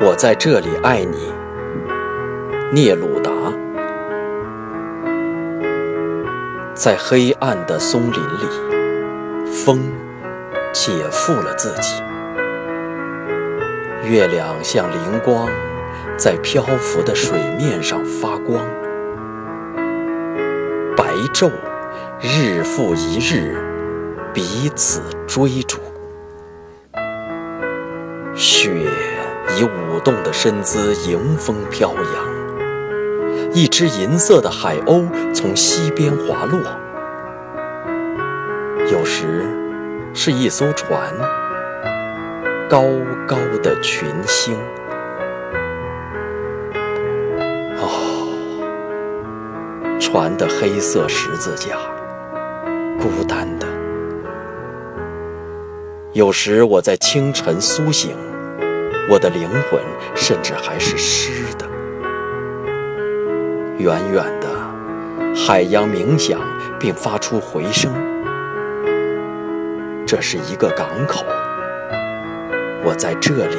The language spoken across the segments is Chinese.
我在这里爱你，聂鲁达。在黑暗的松林里，风解缚了自己，月亮像灵光，在漂浮的水面上发光。白昼日复一日，彼此追逐，雪。已舞动的身姿迎风飘扬，一只银色的海鸥从西边滑落。有时是一艘船，高高的群星。哦，船的黑色十字架，孤单的。有时我在清晨苏醒。我的灵魂甚至还是湿的。远远的，海洋鸣响并发出回声。这是一个港口，我在这里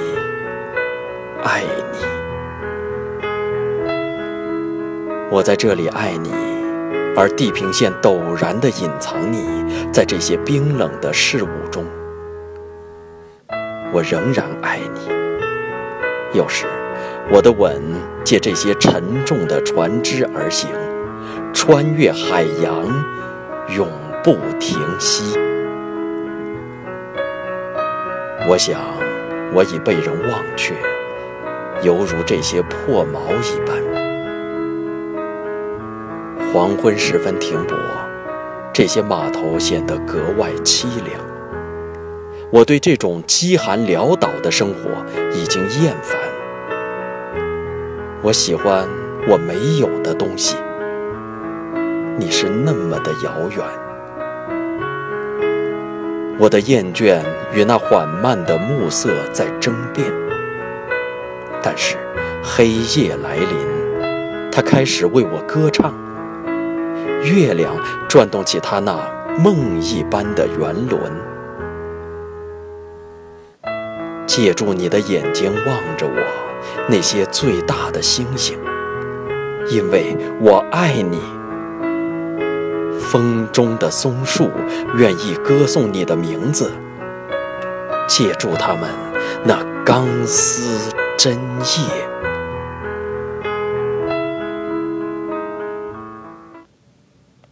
爱你。我在这里爱你，而地平线陡然地隐藏你在这些冰冷的事物中。我仍然爱你。有时，我的吻借这些沉重的船只而行，穿越海洋，永不停息。我想，我已被人忘却，犹如这些破锚一般。黄昏时分停泊，这些码头显得格外凄凉。我对这种饥寒潦倒的生活已经厌烦。我喜欢我没有的东西，你是那么的遥远。我的厌倦与那缓慢的暮色在争辩，但是黑夜来临，它开始为我歌唱。月亮转动起它那梦一般的圆轮，借助你的眼睛望着我。那些最大的星星，因为我爱你。风中的松树愿意歌颂你的名字，借助它们那钢丝针叶。